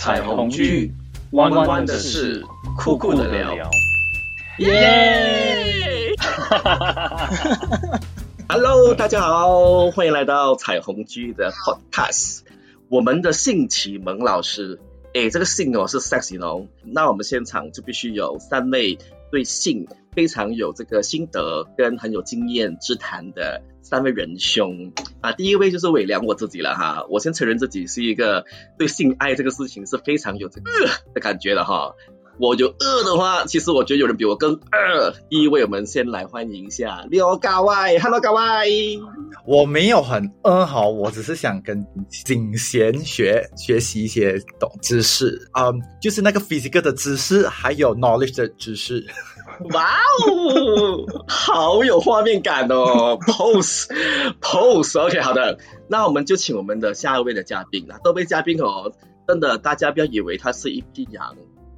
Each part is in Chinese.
彩虹剧，弯弯的事，酷酷的聊。耶！Hello，大家好，欢迎来到彩虹剧的 Podcast。我们的性启蒙老师，哎，这个性哦是 sexy 哦。那我们现场就必须有三位对性非常有这个心得跟很有经验之谈的三位仁兄啊。第一位就是伟良我自己了哈，我先承认自己是一个对性爱这个事情是非常有这个的感觉的哈。我就饿的话，其实我觉得有人比我更饿。第一位，我们先来欢迎一下刘高外，Hello 高外。我没有很饿哈，我只是想跟景贤学学习一些懂知识啊，就是那个 physical 的知识，还有 knowledge 的知识。哇哦，好有画面感哦，pose，pose，OK，好的，那我们就请我们的下一位的嘉宾了。这位嘉宾哦，真的，大家不要以为他是一匹羊。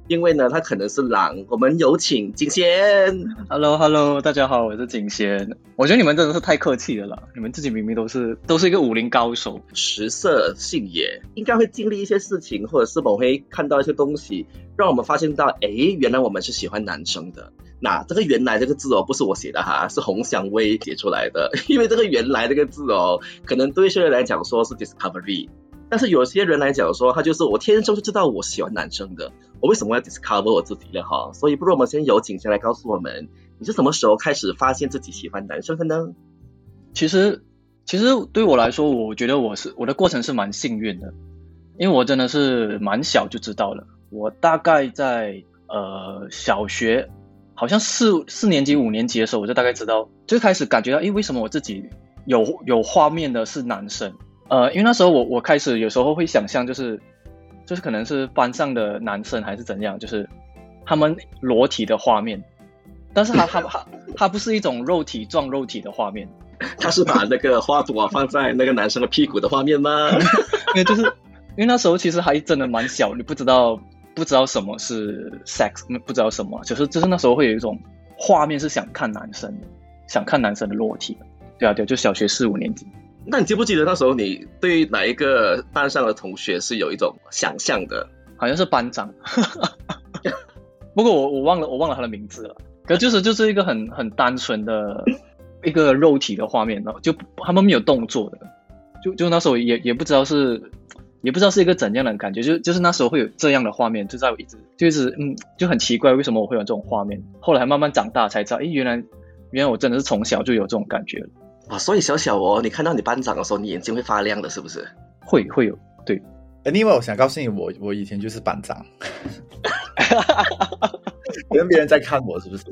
因为呢，他可能是狼。我们有请景贤。Hello，Hello，大家好，我是景贤。我觉得你们真的是太客气了啦，你们自己明明都是都是一个武林高手。食色性也，应该会经历一些事情，或者是我们会看到一些东西，让我们发现到，哎，原来我们是喜欢男生的。那这个“原来”这个字哦，不是我写的哈，是洪祥威写出来的。因为这个“原来”这个字哦，可能对一些人来讲说是 discovery。但是有些人来讲说，他就是我天生就知道我喜欢男生的，我为什么要 discover 我自己呢？哈，所以不如我们先有请先来告诉我们，你是什么时候开始发现自己喜欢男生的呢？其实，其实对我来说，我觉得我是我的过程是蛮幸运的，因为我真的是蛮小就知道了。我大概在呃小学，好像四四年级、五年级的时候，我就大概知道，最开始感觉到，诶，为什么我自己有有画面的是男生？呃，因为那时候我我开始有时候会想象，就是就是可能是班上的男生还是怎样，就是他们裸体的画面，但是他他他他不是一种肉体撞肉体的画面，他是把那个花朵放在那个男生的屁股的画面吗？因为就是因为那时候其实还真的蛮小，你不知道不知道什么是 sex，不知道什么，就是就是那时候会有一种画面是想看男生的，想看男生的裸体，对啊对，就小学四五年级。那你记不记得那时候你对哪一个班上的同学是有一种想象的？好像是班长，不过我我忘了我忘了他的名字了。可就是就是一个很很单纯的一个肉体的画面，然后就他们没有动作的，就就那时候也也不知道是也不知道是一个怎样的感觉，就就是那时候会有这样的画面，就在我一直就是嗯就很奇怪为什么我会有这种画面。后来慢慢长大才知道，哎，原来原来我真的是从小就有这种感觉了。啊，所以小小哦，你看到你班长的时候，你眼睛会发亮的，是不是？会会有，对。另外，我想告诉你，我我以前就是班长，跟别人在看我，是不是？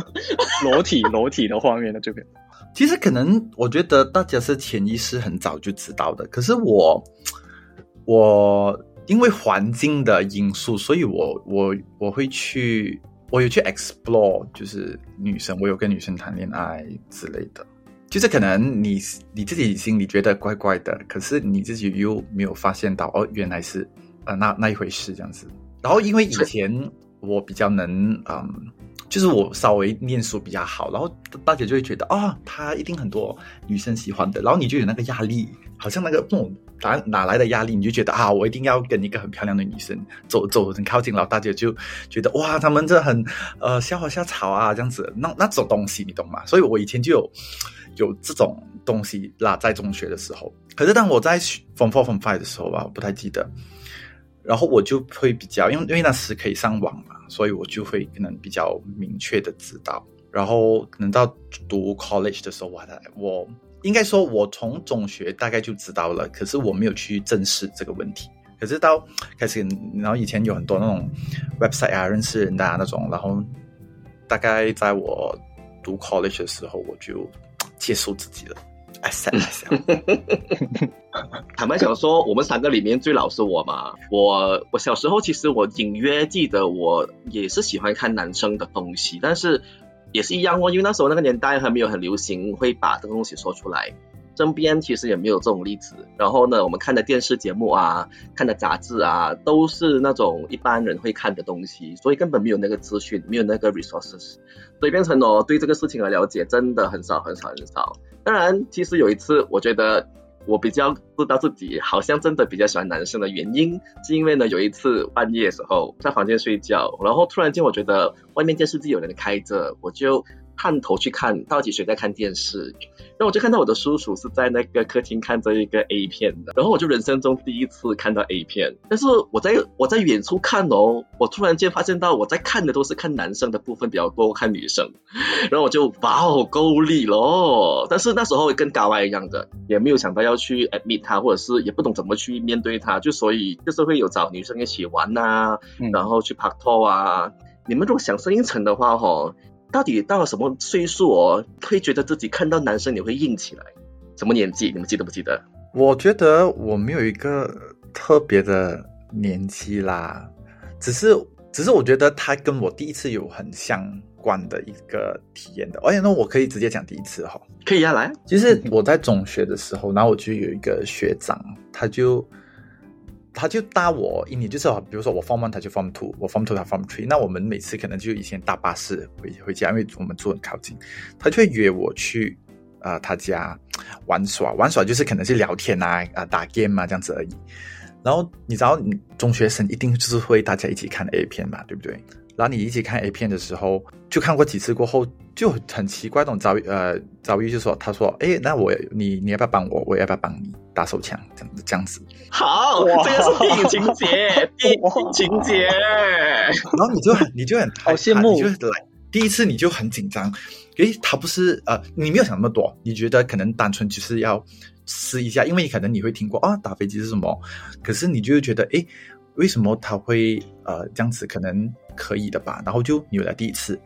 裸体裸体的画面的这边，其实可能我觉得大家是潜意识很早就知道的，可是我我因为环境的因素，所以我我我会去，我有去 explore，就是女生，我有跟女生谈恋爱之类的。就是可能你你自己心里觉得怪怪的，可是你自己又没有发现到哦，原来是呃那那一回事这样子。然后因为以前我比较能嗯，就是我稍微念书比较好，然后大姐就会觉得啊，他一定很多女生喜欢的，然后你就有那个压力，好像那个梦哪哪来的压力，你就觉得啊，我一定要跟一个很漂亮的女生走走很靠近，然后大姐就觉得哇，他们这很呃笑花笑草啊这样子，那那种东西你懂吗？所以我以前就有。有这种东西啦，在中学的时候，可是当我在 form four form five 的时候吧，我不太记得。然后我就会比较，因为因为那时可以上网嘛，所以我就会可能比较明确的知道。然后可能到读 college 的时候，我我应该说，我从中学大概就知道了，可是我没有去正视这个问题。可是到开始，然后以前有很多那种 website 啊，认识人啊那种，然后大概在我读 college 的时候，我就。接受自己了，坦白讲说，我们三个里面最老是我嘛。我我小时候其实我隐约记得，我也是喜欢看男生的东西，但是也是一样哦，因为那时候那个年代还没有很流行会把这个东西说出来。身边其实也没有这种例子。然后呢，我们看的电视节目啊，看的杂志啊，都是那种一般人会看的东西，所以根本没有那个资讯，没有那个 resources，所以变成哦，对这个事情的了解真的很少很少很少。当然，其实有一次，我觉得我比较知道自己好像真的比较喜欢男生的原因，是因为呢有一次半夜的时候在房间睡觉，然后突然间我觉得外面电视机有人开着，我就探头去看到底谁在看电视。然后我就看到我的叔叔是在那个客厅看着一个 A 片的，然后我就人生中第一次看到 A 片。但是我在我在远处看哦，我突然间发现到我在看的都是看男生的部分比较多，看女生。然后我就哇哦够力咯！但是那时候跟高外一样的，也没有想到要去 admit 他，或者是也不懂怎么去面对他，就所以就是会有找女生一起玩呐、嗯然后去拍拖啊。你们如果想深一层的话，哈，到底到了什么岁数哦，会觉得自己看到男生你会硬起来？什么年纪？你们记得不记得？我觉得我没有一个特别的年纪啦，只是只是我觉得他跟我第一次有很相关的一个体验的。而且呢，我可以直接讲第一次哈，可以啊，来，就是我在中学的时候，然后我就有一个学长，他就他就搭我一年，就是比如说我 Form One，他就 Form Two，我 Form Two，他 Form Three。那我们每次可能就以前搭巴士回回家，因为我们住很靠近，他就会约我去呃他家玩耍，玩耍就是可能是聊天啊啊打 game 啊这样子而已。然后你知道，你中学生一定就是会大家一起看 A 片嘛，对不对？然后你一起看 A 片的时候，就看过几次过后，就很奇怪，那种遭遇呃遭遇就说，他说，哎，那我你你要不要帮我？我要不要帮你打手枪？这样子这样子。好，这个是电影情节，电影情节。然后你就很你就很好羡慕你就来第一次你就很紧张，诶，他不是呃，你没有想那么多，你觉得可能单纯就是要试一下，因为可能你会听过啊，打飞机是什么，可是你就会觉得，诶，为什么他会呃这样子？可能可以的吧？然后就你有了第一次，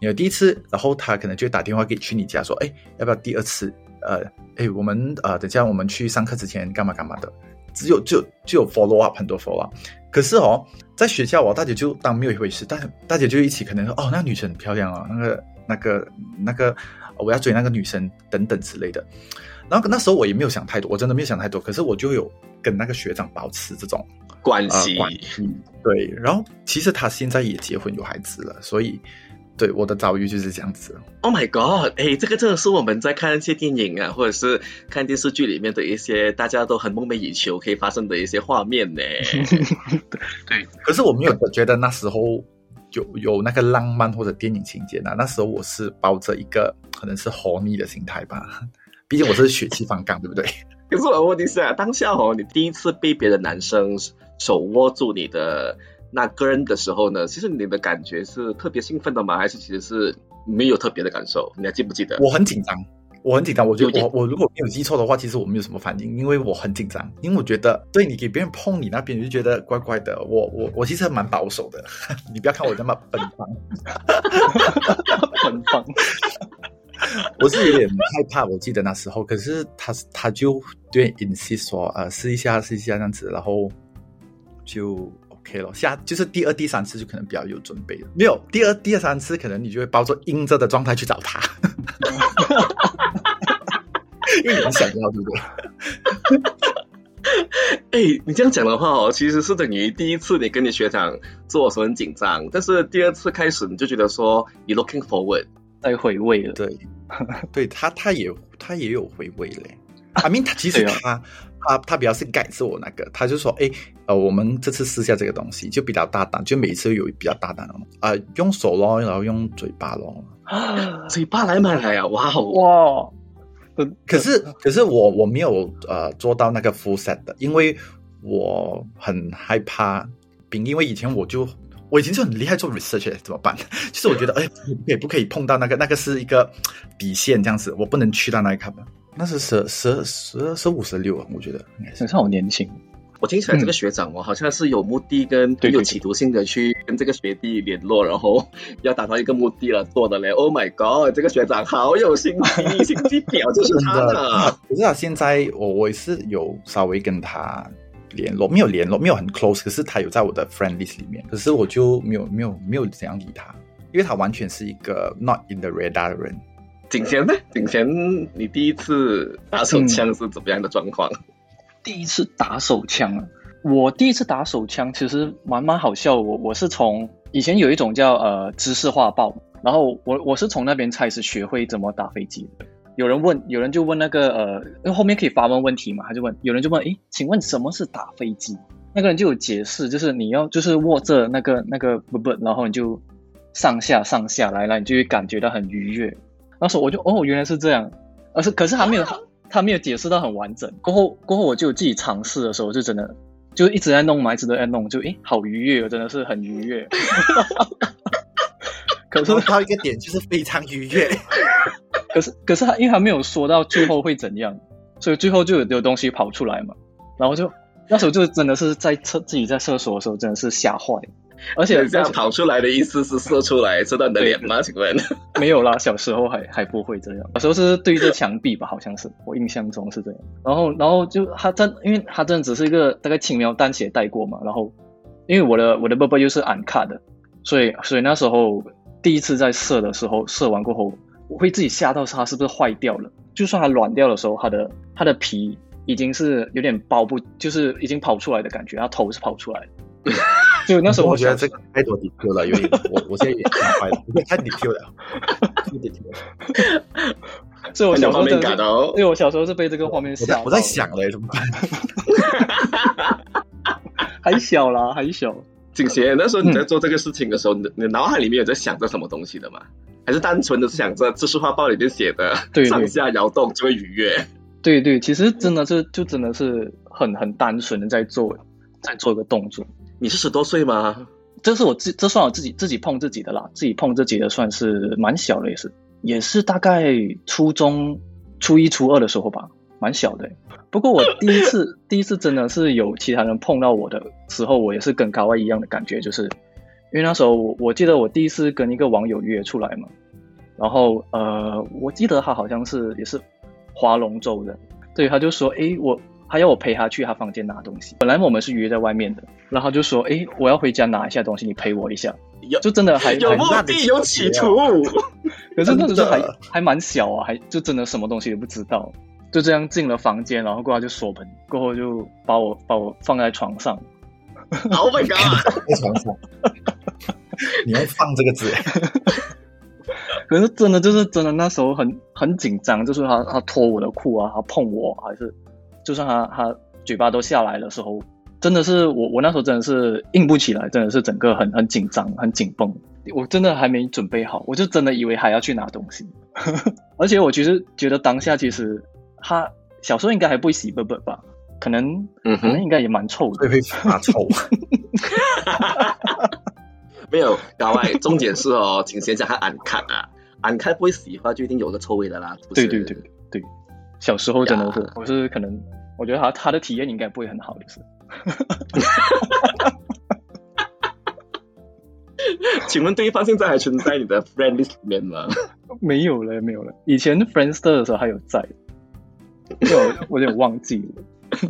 你有第一次，然后他可能就打电话给去你家说，诶，要不要第二次？呃，诶，我们呃，等下我们去上课之前干嘛干嘛的，只有就就有 follow up 很多 follow up。可是哦，在学校哦，大家就当没有一回事，但大家就一起可能说哦，那女生很漂亮啊，那个那个那个，我要追那个女生等等之类的。然后那时候我也没有想太多，我真的没有想太多。可是我就有跟那个学长保持这种呃关系，关系，对。然后其实他现在也结婚有孩子了，所以对我的遭遇就是这样子。Oh my god！哎，这个真的是我们在看一些电影啊，或者是看电视剧里面的一些大家都很梦寐以求可以发生的一些画面呢。对，可是我没有觉得那时候有有那个浪漫或者电影情节呢。那时候我是抱着一个可能是 horny 的心态吧，毕竟我是血气方刚，对不对？可是我问题是啊，当下哦，你第一次被别的男生手握住你的那个人的时候呢，其实你的感觉是特别兴奋的吗？还是其实是没有特别的感受？你还记不记得？我很紧张，我很紧张。我觉得我我如果没有记错的话，其实我没有什么反应，因为我很紧张，因为我觉得对你给别人碰你那边，你就觉得怪怪的。我我我其实蛮保守的，你不要看我这么奔放，奔放。我是有点害怕。我记得那时候，可是他他就有点 insist 说，呃，试一下试一下这样子，然后就 OK 了。下就是第二、第三次就可能比较有准备了。没有第二、第二三次，可能你就会抱着硬着的状态去找他，因为你很想要，对不对？哎，你这样讲的话哦，其实是等于第一次你跟你学长做的时候很紧张，但是第二次开始你就觉得说你 looking forward。在回味了，对，对他他也他也有回味嘞。I mean，他其实他、他他比较是改是我那个，他就说，哎，呃，我们这次试下这个东西，就比较大胆，就每一次有比较大胆哦，啊、用手咯，然后用嘴巴咯。嘴巴来买来啊，哇哦！哇，可是可是我我没有呃做到那个 full set 的，因为我很害怕冰，因为以前我就我以前就很厉害做 research，怎么办？就是我觉得哎，不可以不可以碰到那个那个是一个底线这样子，我不能去到那一卡吧。那是十十十十五十六啊，我觉得应该是好年轻。我听起来这个学长哦，好像是有目的跟有企图性的去跟这个学弟联络，然后要达到一个目的了做的嘞。Oh my god，这个学长好有心机，心机婊就是他真的。可是他现在我我也是有稍微跟他联络，没有联络，没有很 close，可是他有在我的 friend list 里面，可是我就没有没有没有怎样理他，因为他完全是一个 not in the radar 的人。景贤呢？景贤，你第一次打手枪是怎么样的状况？第一次打手枪啊！我第一次打手枪其实蛮蛮好笑。我我是从以前有一种叫呃知识画报，然后我我是从那边开始学会怎么打飞机的。有人问，有人就问那个呃，因为后面可以发问问题嘛，他就问，有人就问，诶，请问什么是打飞机？那个人就有解释，就是你要就是握着那个那个不不，然后你就上下上下来来，你就会感觉到很愉悦。那时候我就哦，原来是这样，而是可是还没有他没有解释到很完整。过后过后我就自己尝试的时候，就真的就一直在弄嘛，一直都在弄，就诶好愉悦，真的是很愉悦。可是到一个点就是非常愉悦。可是可是他因为他没有说到最后会怎样，所以最后就有有东西跑出来嘛，然后就那时候就真的是在厕自己在厕所的时候真的是吓坏，而且这样跑出来的意思是射出来射到你的脸吗？请问 没有啦，小时候还还不会这样，小时候是对着墙壁吧，好像是我印象中是这样。然后然后就他真因为他真的只是一个大概轻描淡写带过嘛，然后因为我的我的爸爸又是俺卡的，所以所以那时候第一次在射的时候射完过后。我会自己吓到，它是不是坏掉了？就算它软掉的时候，它的它的皮已经是有点包不，就是已经跑出来的感觉，它头是跑出来的。就那时候我觉得这个太多 detail 了，有点我我现在也吓坏了，太 detail 了，太 detail 了。所以我小时候真的，因为我小时候是被这个画面吓。我在想嘞，怎么办？还小啦，还小。景贤，那时候你在做这个事情的时候，你你脑海里面有在想着什么东西的吗？还是单纯的是想着《知识画报》里面写的，上下摇动就会愉悦。对对，其实真的是就真的是很很单纯的在做在做一个动作。你是十多岁吗？这是我自这算我自己自己碰自己的啦，自己碰自己的算是蛮小的，也是也是大概初中初一初二的时候吧，蛮小的。不过我第一次 第一次真的是有其他人碰到我的时候，我也是跟高外一样的感觉，就是。因为那时候我我记得我第一次跟一个网友约出来嘛，然后呃，我记得他好像是也是划龙舟的，对，他就说，哎，我还要我陪他去他房间拿东西。本来我们是约在外面的，然后就说，哎，我要回家拿一下东西，你陪我一下。就真的还有目的有企图，可是那时候还还蛮小啊，还就真的什么东西都不知道，就这样进了房间，然后过后就锁门，过后就把我把我放在床上。Oh my god！在床上。你要放这个字，可是真的就是真的，那时候很很紧张，就是他他脱我的裤啊，他碰我，还是就算他他嘴巴都下来的时候，真的是我我那时候真的是硬不起来，真的是整个很很紧张，很紧绷，我真的还没准备好，我就真的以为还要去拿东西，而且我其实觉得当下其实他小时候应该还不会洗笨笨吧，可能嗯可能应该也蛮臭的，会发臭。没有，搞外重点是哦，请先讲下安看啊，安看不会洗的话，就一定有个臭味的啦。对对对对，小时候真的是，我是可能，我觉得他他的体验应该不会很好，就是。请问对方现在还存在你的 friend list 里面吗？没有了，没有了。以前 friendster 的时候还有在，我我有点忘记了。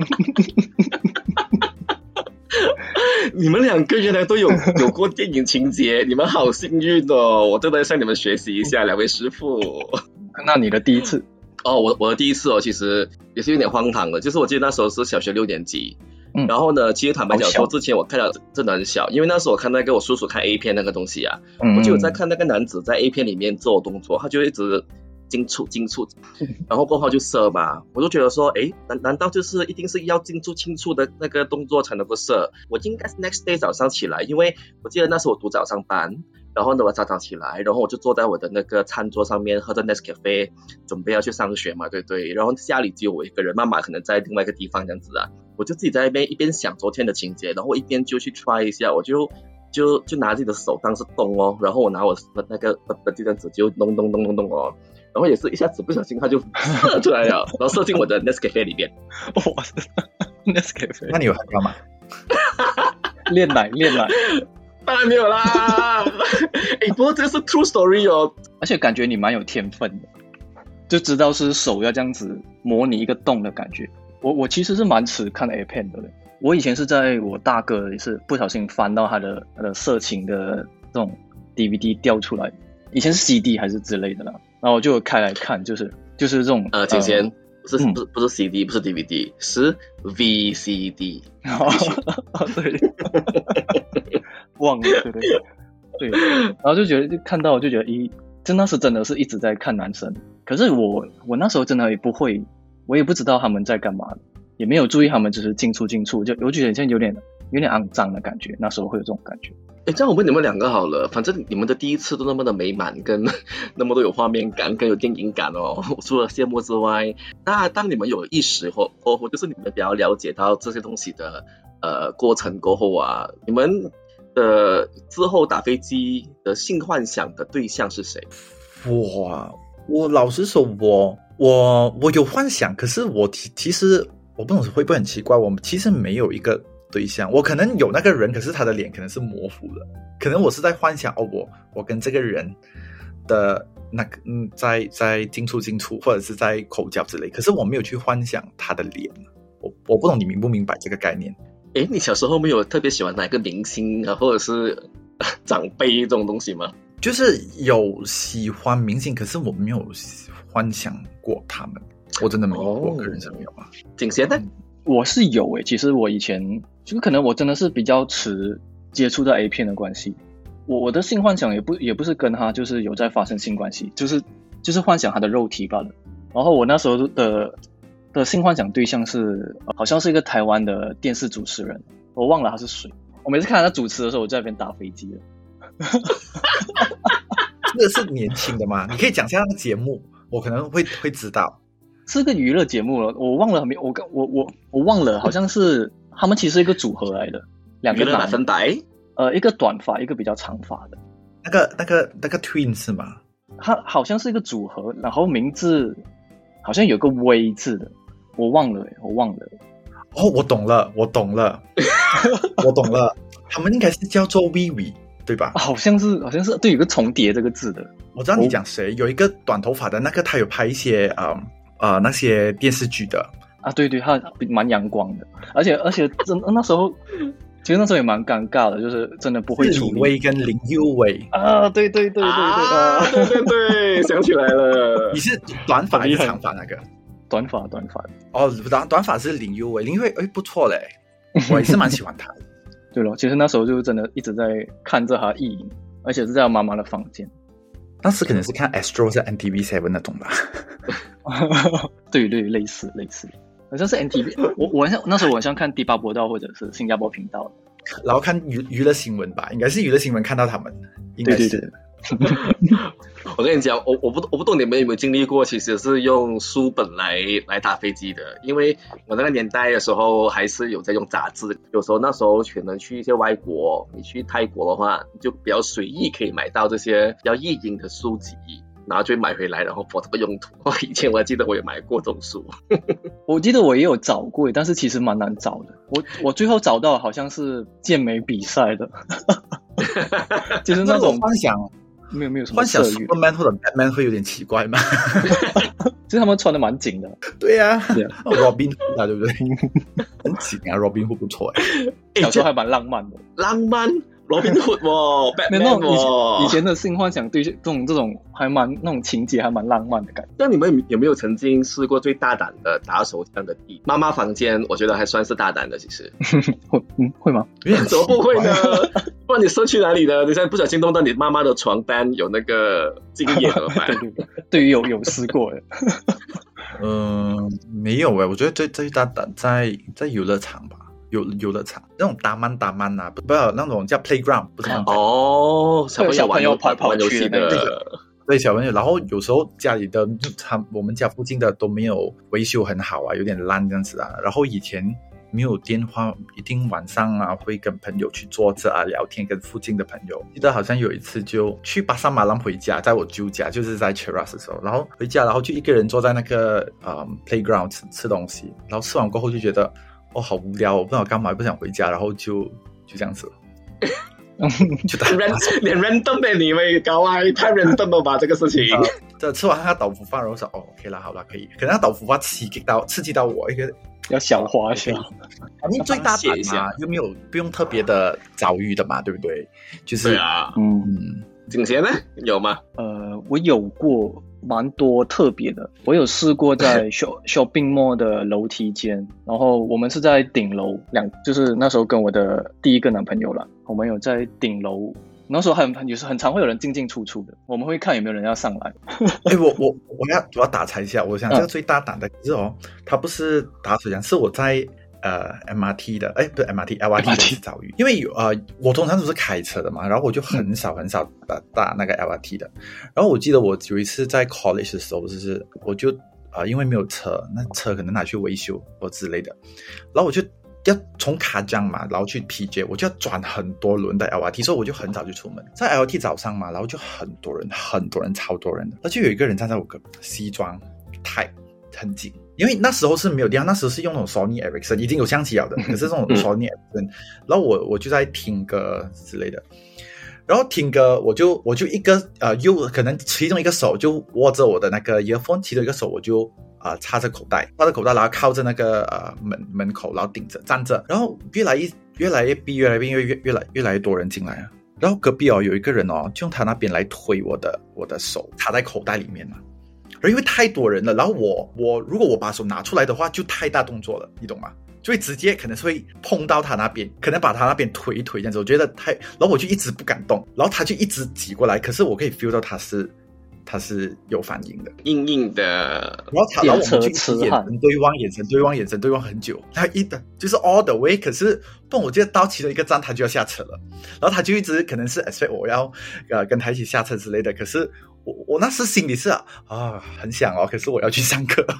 你们两个原来都有有过电影情节，你们好幸运哦！我真的向你们学习一下，两位师傅。那你的第一次？哦，我我的第一次哦，其实也是有点荒唐的，就是我记得那时候是小学六年级，嗯，然后呢，其实坦白讲说，之前我看到真的很小，因为那时候我看那个我叔叔看 A 片那个东西啊，我就有在看那个男子在 A 片里面做动作，他就一直。进出进出，然后过后就射嘛，我就觉得说，哎，难难道就是一定是要进出进出的那个动作才能够射？我应该是 next day 早上起来，因为我记得那时候我读早上班，然后呢我早早起来，然后我就坐在我的那个餐桌上面喝着 Nescafe，准备要去上学嘛，对对？然后家里只有我一个人，妈妈可能在另外一个地方这样子啊，我就自己在那边一边想昨天的情节，然后一边就去 try 一下，我就就就拿自己的手当是动哦，然后我拿我的那个的这张纸就咚咚咚咚咚哦。然后也是一下子不小心，它就射出来了，然后射进我的 Nescafe 里面。哇，Nescafe，那你有害怕吗？练奶，练奶，当然没有啦。哎，不过这是 true story 哦，而且感觉你蛮有天分的，就知道是手要这样子模拟一个洞的感觉。我我其实是蛮迟看 A 片的，我以前是在我大哥也是不小心翻到他的他的色情的这种 DVD 掉出来，以前是 CD 还是之类的啦。然后我就开来看，就是就是这种呃，姐姐不是不是不是 CD，不是 DVD，是 VCD。对，忘了对对对，然后就觉得就看到就觉得，咦，就那时真的是一直在看男生，可是我我那时候真的也不会，我也不知道他们在干嘛，也没有注意他们只是进出进出，就我觉得现在有点有点肮脏的感觉，那时候会有这种感觉。哎，这样我问你们两个好了，反正你们的第一次都那么的美满，跟 那么多有画面感，更有电影感哦。除了羡慕之外，那当你们有意识或或或就是你们比较了解到这些东西的呃过程过后啊，你们的之后打飞机的性幻想的对象是谁？哇，我老实说，我我我有幻想，可是我其其实我不懂会不会很奇怪，我们其实没有一个。对象，我可能有那个人，可是他的脸可能是模糊的，可能我是在幻想哦，我我跟这个人的那个嗯，在在进出进出，或者是在口交之类，可是我没有去幻想他的脸，我我不懂你明不明白这个概念？诶，你小时候没有特别喜欢哪个明星啊，或者是长辈这种东西吗？就是有喜欢明星，可是我没有幻想过他们，我真的没有，我个人是没有啊。景贤呢？我是有诶，其实我以前。就可能我真的是比较迟接触到 A 片的关系，我我的性幻想也不也不是跟他就是有在发生性关系，就是就是幻想他的肉体罢了。然后我那时候的的性幻想对象是好像是一个台湾的电视主持人，我忘了他是谁。我每次看他主持的时候，我在那边打飞机了。这是年轻的吗？你可以讲一下那个节目，我可能会会知道。是个娱乐节目了，我忘了没我我我我忘了，好像是。他们其实一个组合来的，两个百分百，呃，一个短发，一个比较长发的，那个那个那个 twin 是吗？他好像是一个组合，然后名字好像有个 V 字的，我忘了，我忘了。哦，我懂了，我懂了，我懂了，他们应该是叫做 Vivi 对吧？好像是，好像是，对，有个重叠这个字的。我知道你讲谁，有一个短头发的那个，他有拍一些啊啊那些电视剧的。啊，对对，他蛮阳光的，而且而且真 那时候，其实那时候也蛮尴尬的，就是真的不会李威跟林佑伟啊，对对对对对，对对对，想起来了，你是短发还是长发那个？短发短发哦，短短发是林佑伟，林佑伟哎不错嘞，我也是蛮喜欢他的。对了，其实那时候就真的一直在看着他意淫，而且是在妈妈的房间。当时可能是看 Astro 在 NTV Seven 那种吧，对对，类似类似。好像是 NTV，我我像那时候我像看第八波道或者是新加坡频道，然后看娱娱乐新闻吧，应该是娱乐新闻看到他们，应该是。我跟你讲，我我不我不懂你们有没有经历过，其实是用书本来来打飞机的，因为我那个年代的时候还是有在用杂志，有时候那时候可能去一些外国，你去泰国的话，就比较随意可以买到这些比较易经的书籍。然后就买回来，然后做这个用途。以前我还记得我也买过这种书，我记得我也有找过，但是其实蛮难找的。我我最后找到好像是健美比赛的，就是那种幻想，没有没有什么幻想 Superman 或者 Batman 会有点奇怪吗？其 实他们穿的蛮紧的。对呀，Robin 啊，对不对？很紧啊，Robin 会不错哎，小时候还蛮浪漫的，浪漫。罗宾虎哦，那种以前以前的性幻想对这种这种还蛮那种情节还蛮浪漫的感觉。那你们有没有曾经试过最大胆的打手枪的地？妈妈房间，我觉得还算是大胆的，其实 会嗯会吗？怎么不会呢？不然你射去哪里呢？你现在不小心弄到你妈妈的床单有那个精液怎么办？对于有有试过的，嗯，没有哎，我觉得最最大胆在在游乐场吧。游游乐场那种打满打满呐，不不要那种叫 playground，不是哦，小朋友跑跑游戏的，对小朋友。然后有时候家里的他我们家附近的都没有维修很好啊，有点烂这样子啊。然后以前没有电话，一定晚上啊会跟朋友去坐着啊聊天，跟附近的朋友。记得好像有一次就去巴沙马兰回家，在我舅家，就是在 Cheras 的时候，然后回家，然后就一个人坐在那个呃 playground 吃吃东西，然后吃完过后就觉得。哦，好无聊，我不知道干嘛，不想回家，然后就就这样子了。就连连 random 的你们搞啊，太 random 了吧？这个事情。这吃完那个豆腐饭，然后说哦，OK 啦，好啦，可以。可能他豆腐饭刺激到刺激到我一个，要消化一下。你最大胆嘛，又没有不用特别的遭遇的嘛，对不对？就是啊，嗯，景贤呢？有吗？呃，我有过。蛮多特别的，我有试过在 show shopping mall 的楼梯间，然后我们是在顶楼两，就是那时候跟我的第一个男朋友了，我们有在顶楼那时候很很有时很常会有人进进出出的，我们会看有没有人要上来。哎，我我我要我要打岔一下，我想这个最大胆的可是哦，他不是打水枪，是我在呃 MRT 的，哎，不是 MRT，LRT 的遭遇，因为有呃，我通常都是开车的嘛，然后我就很少很少打打那个 LRT 的，然后我记得我有一次在 college 的时候，就是我就啊，因为没有车，那车可能拿去维修或之类的，然后我就。要从卡江嘛，然后去 PJ，我就要转很多轮的 LRT，所以我就很早就出门。在 LRT 早上嘛，然后就很多人，很多人，超多人的。而且有一个人站在我个西装太很紧，因为那时候是没有电话，那时候是用那种 Sony Ericsson，已经有相机了的，可是这种 Sony Ericsson。然后我我就在听歌之类的，然后听歌我就我就一个呃，又可能其中一个手就握着我的那个 earphone，其中一个手我就。啊，插着口袋，插着口袋，然后靠着那个呃门门口，然后顶着站着，然后越来越越来越逼，越来越越越越来越来越多人进来啊。然后隔壁哦有一个人哦，就用他那边来推我的我的手，插在口袋里面嘛。而因为太多人了，然后我我如果我把手拿出来的话，就太大动作了，你懂吗？就会直接可能是会碰到他那边，可能把他那边推一推这样子。我觉得太，然后我就一直不敢动，然后他就一直挤过来，可是我可以 feel 到他是。他是有反应的，硬硬的，然后然后我们就眼神对望，眼神对望，眼神对望很久。他一的就是 all the way，可是不，我记得到其中一个站他就要下车了，然后他就一直可能是 expect 我要呃跟他一起下车之类的。可是我我那时心里是啊很想哦，可是我要去上课。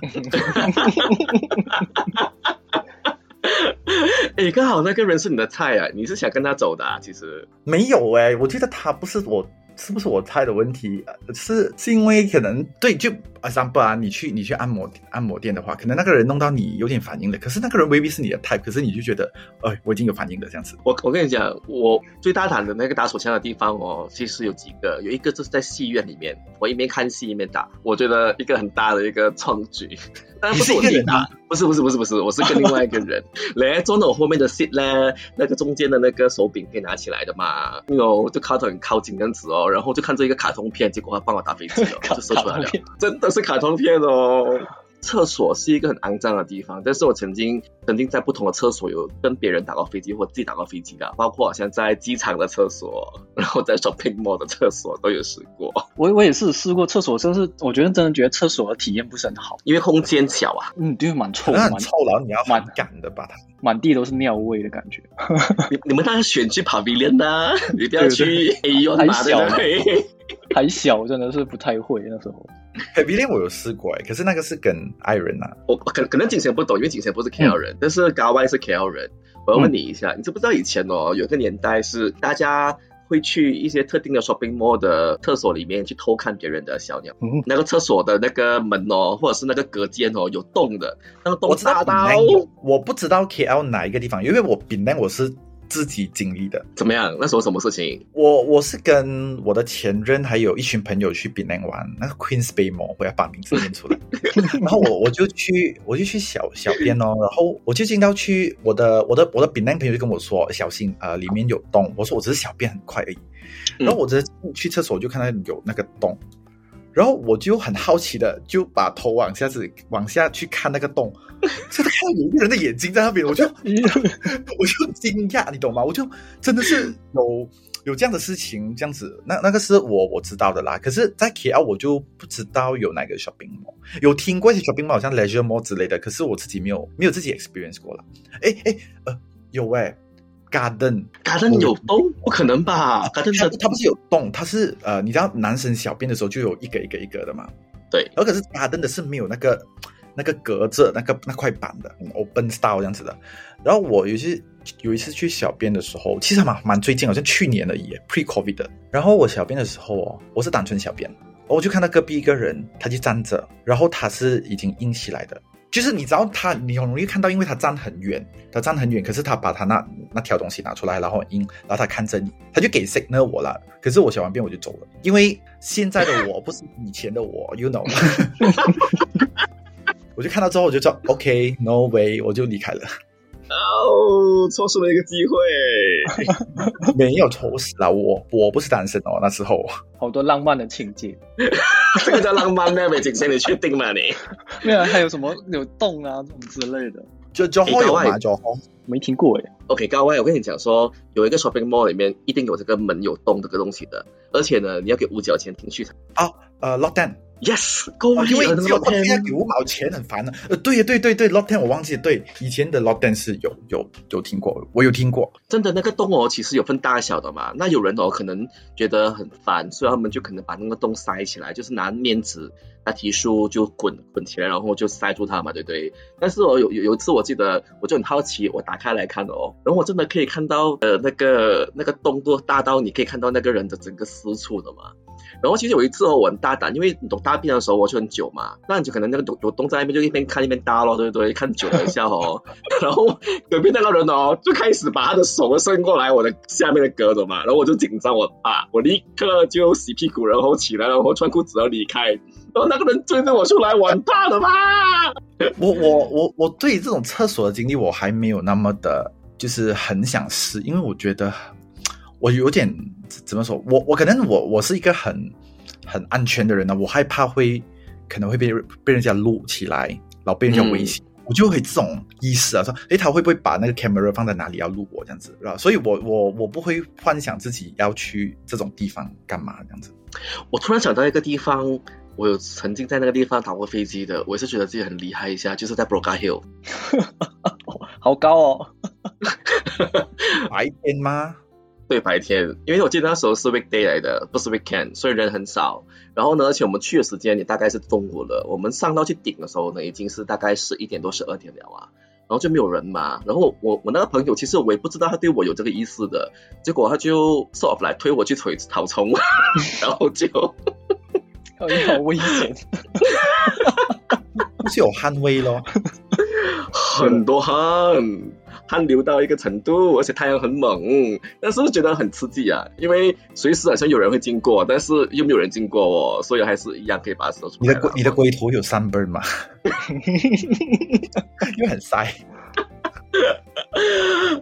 哎，刚好那个人是你的菜啊，你是想跟他走的啊？其实没有哎，我觉得他不是我。是不是我猜的问题？是是因为可能对，就啊，三不啊，你去你去按摩按摩店的话，可能那个人弄到你有点反应了，可是那个人未必是你的 type，可是你就觉得，哎，我已经有反应了这样子。我我跟你讲，我最大胆的那个打手枪的地方哦，其实有几个，有一个就是在戏院里面，我一边看戏一边打，我觉得一个很大的一个创举。但不是我自己打，不是不是不是不是，我是跟另外一个人。来坐在我后面的 seat 呢，那个中间的那个手柄可以拿起来的嘛，那种就靠得很靠近这样子哦，然后就看这一个卡通片，结果他帮我打飞机了，就射出来了，真的是卡通片哦。厕所是一个很肮脏的地方，但是我曾经曾经在不同的厕所有跟别人打过飞机或自己打过飞机的，包括好像在机场的厕所，然后在 shopping mall 的厕所都有试过。我我也是试过厕所，真是我觉得真的觉得厕所的体验不是很好，因为空间小啊，嗯，对，蛮臭，蛮臭，然后你要蛮赶的把它，满地都是尿味的感觉。你你们当然选去爬 v i l l n 呐，你不要去 A 用还小，还小，真的是不太会那时候。h 比 v 我有试过哎，可是那个是跟爱人啊。我可可能景贤不懂，因为景贤不是 KL 人，但是高外是 KL 人。我要问你一下，你知不知道以前哦，有个年代是大家会去一些特定的 shopping mall 的厕所里面去偷看别人的小鸟。那个厕所的那个门哦，或者是那个隔间哦，有洞的，那个洞大到我不知道 KL 哪一个地方，因为我本来我是。自己经历的怎么样？那时候什么事情？我我是跟我的前任还有一群朋友去槟榔玩，那个 Queen's Bay Mall，我要把名字念出来。然后我我就去，我就去小小便哦。然后我就进到去，我的我的我的槟榔朋友就跟我说：“小心啊，里面有洞。”我说：“我只是小便很快而已。”然后我直接去厕所就看到有那个洞。然后我就很好奇的就把头往下子往下去看那个洞，真的看到有一个人的眼睛在那边，我就 我就惊讶，你懂吗？我就真的是有有这样的事情，这样子，那那个是我我知道的啦。可是，在 KL 我就不知道有哪个 shopping mall，有听过一些 shopping mall，好像 leisure mall 之类的，可是我自己没有没有自己 experience 过了。哎哎呃，有哎。Garden，garden 有洞？不可能吧？garden 它它不是有洞，它是呃，你知道男生小便的时候就有一个一个一个的嘛？对，而可是 garden 的是没有那个那个隔着那个那块板的，open style 这样子的。然后我有些有一次去小便的时候，其实蛮蛮最近，好像去年而已，pre covid 的。然后我小便的时候哦，我是单纯小便，我就看到隔壁一个人，他就站着，然后他是已经硬起来的。就是你知道他，你很容易看到，因为他站很远，他站很远，可是他把他那那条东西拿出来，然后音，然后他看着你，他就给 signal 我了。可是我小完便我就走了，因为现在的我不是以前的我，you know。我就看到之后我就说 OK，no way，我就离开了。哦，错失了一个机会，没有错失了，我我不是单身哦，那时候好多浪漫的情节，这个叫浪漫咩？美景线，你确定吗？你没有？还有什么有洞啊这种之类的？就就好有嘛，就好。没听过哎。OK，高外，我跟你讲说，有一个 shopping mall 里面一定有这个门有洞这个东西的，而且呢，你要给五角钱进去。呃，Lot Ten，Yes，够哦因为力了只有 Lot Lot Ten 要给五毛钱，很烦的。呃，对对对对，Lot Ten 我忘记了，对，以前的 Lot Ten 是有有有听过，我有听过。真的那个洞哦，其实有分大小的嘛。那有人哦，可能觉得很烦，所以他们就可能把那个洞塞起来，就是拿面纸、拿提书就滚滚起来，然后就塞住它嘛，对不对？但是我有有有一次我记得，我就很好奇，我打开来看哦，然后我真的可以看到呃那个那个洞都大到你可以看到那个人的整个私处的嘛。然后其实有一次哦，我很大胆，因为你懂大便的时候我就很久嘛，那你就可能那个有东在那边就一边看一边搭咯，对不对？看久了一下哦，然后隔壁那个人哦就开始把他的手伸过来我的下面的格子嘛，然后我就紧张，我啊，我立刻就洗屁股，然后起来，然后穿裤子要离开，然后那个人追着我出来，完蛋了吧？我我我我对这种厕所的经历我还没有那么的，就是很想试，因为我觉得我有点怎么说，我我可能我我是一个很很安全的人呢，我害怕会可能会被被人家录起来，然后被人家威胁。我就会这种意识啊，说，诶，他会不会把那个 camera 放在哪里要录我这样子，啊？所以我我我不会幻想自己要去这种地方干嘛这样子。我突然想到一个地方，我有曾经在那个地方打过飞机的，我也是觉得自己很厉害一下，就是在 Broca Hill。好高哦！白天吗？对，白天，因为我记得那时候是 weekday 来的，不是 weekend，所以人很少。然后呢，而且我们去的时间也大概是中午了，我们上到去顶的时候呢，已经是大概十一点多、十二点了啊。然后就没有人嘛。然后我我那个朋友，其实我也不知道他对我有这个意思的，结果他就 sort of 来推我去腿草丛，然后就你好危险！不是有捍卫咯？很多汗，汗流到一个程度，而且太阳很猛，但是觉得很刺激啊，因为随时好像有人会经过，但是又没有人经过哦，所以还是一样可以把手出来。你的龟你的龟头有 sunburn 吗？因为很晒。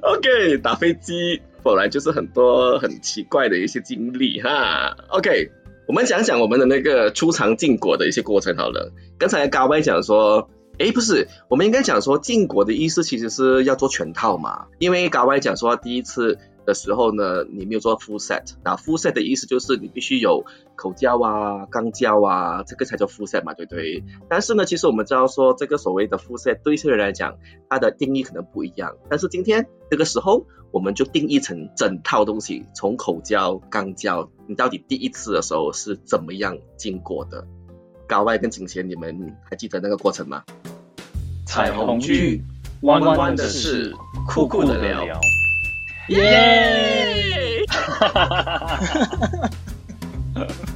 OK，打飞机本来就是很多很奇怪的一些经历哈。OK，我们讲讲我们的那个出场禁果的一些过程好了。刚才高歪讲说，诶，不是，我们应该讲说禁果的意思其实是要做全套嘛，因为高歪讲说第一次。的时候呢，你没有做 full set，那 full set 的意思就是你必须有口交啊、肛交啊，这个才叫 full set 嘛，对不对？但是呢，其实我们知道说这个所谓的 full set 对一些人来讲，它的定义可能不一样。但是今天这个时候，我们就定义成整套东西，从口交、肛交，你到底第一次的时候是怎么样经过的？高外跟景贤，你们还记得那个过程吗？彩虹剧，弯弯的事，酷酷的聊。耶！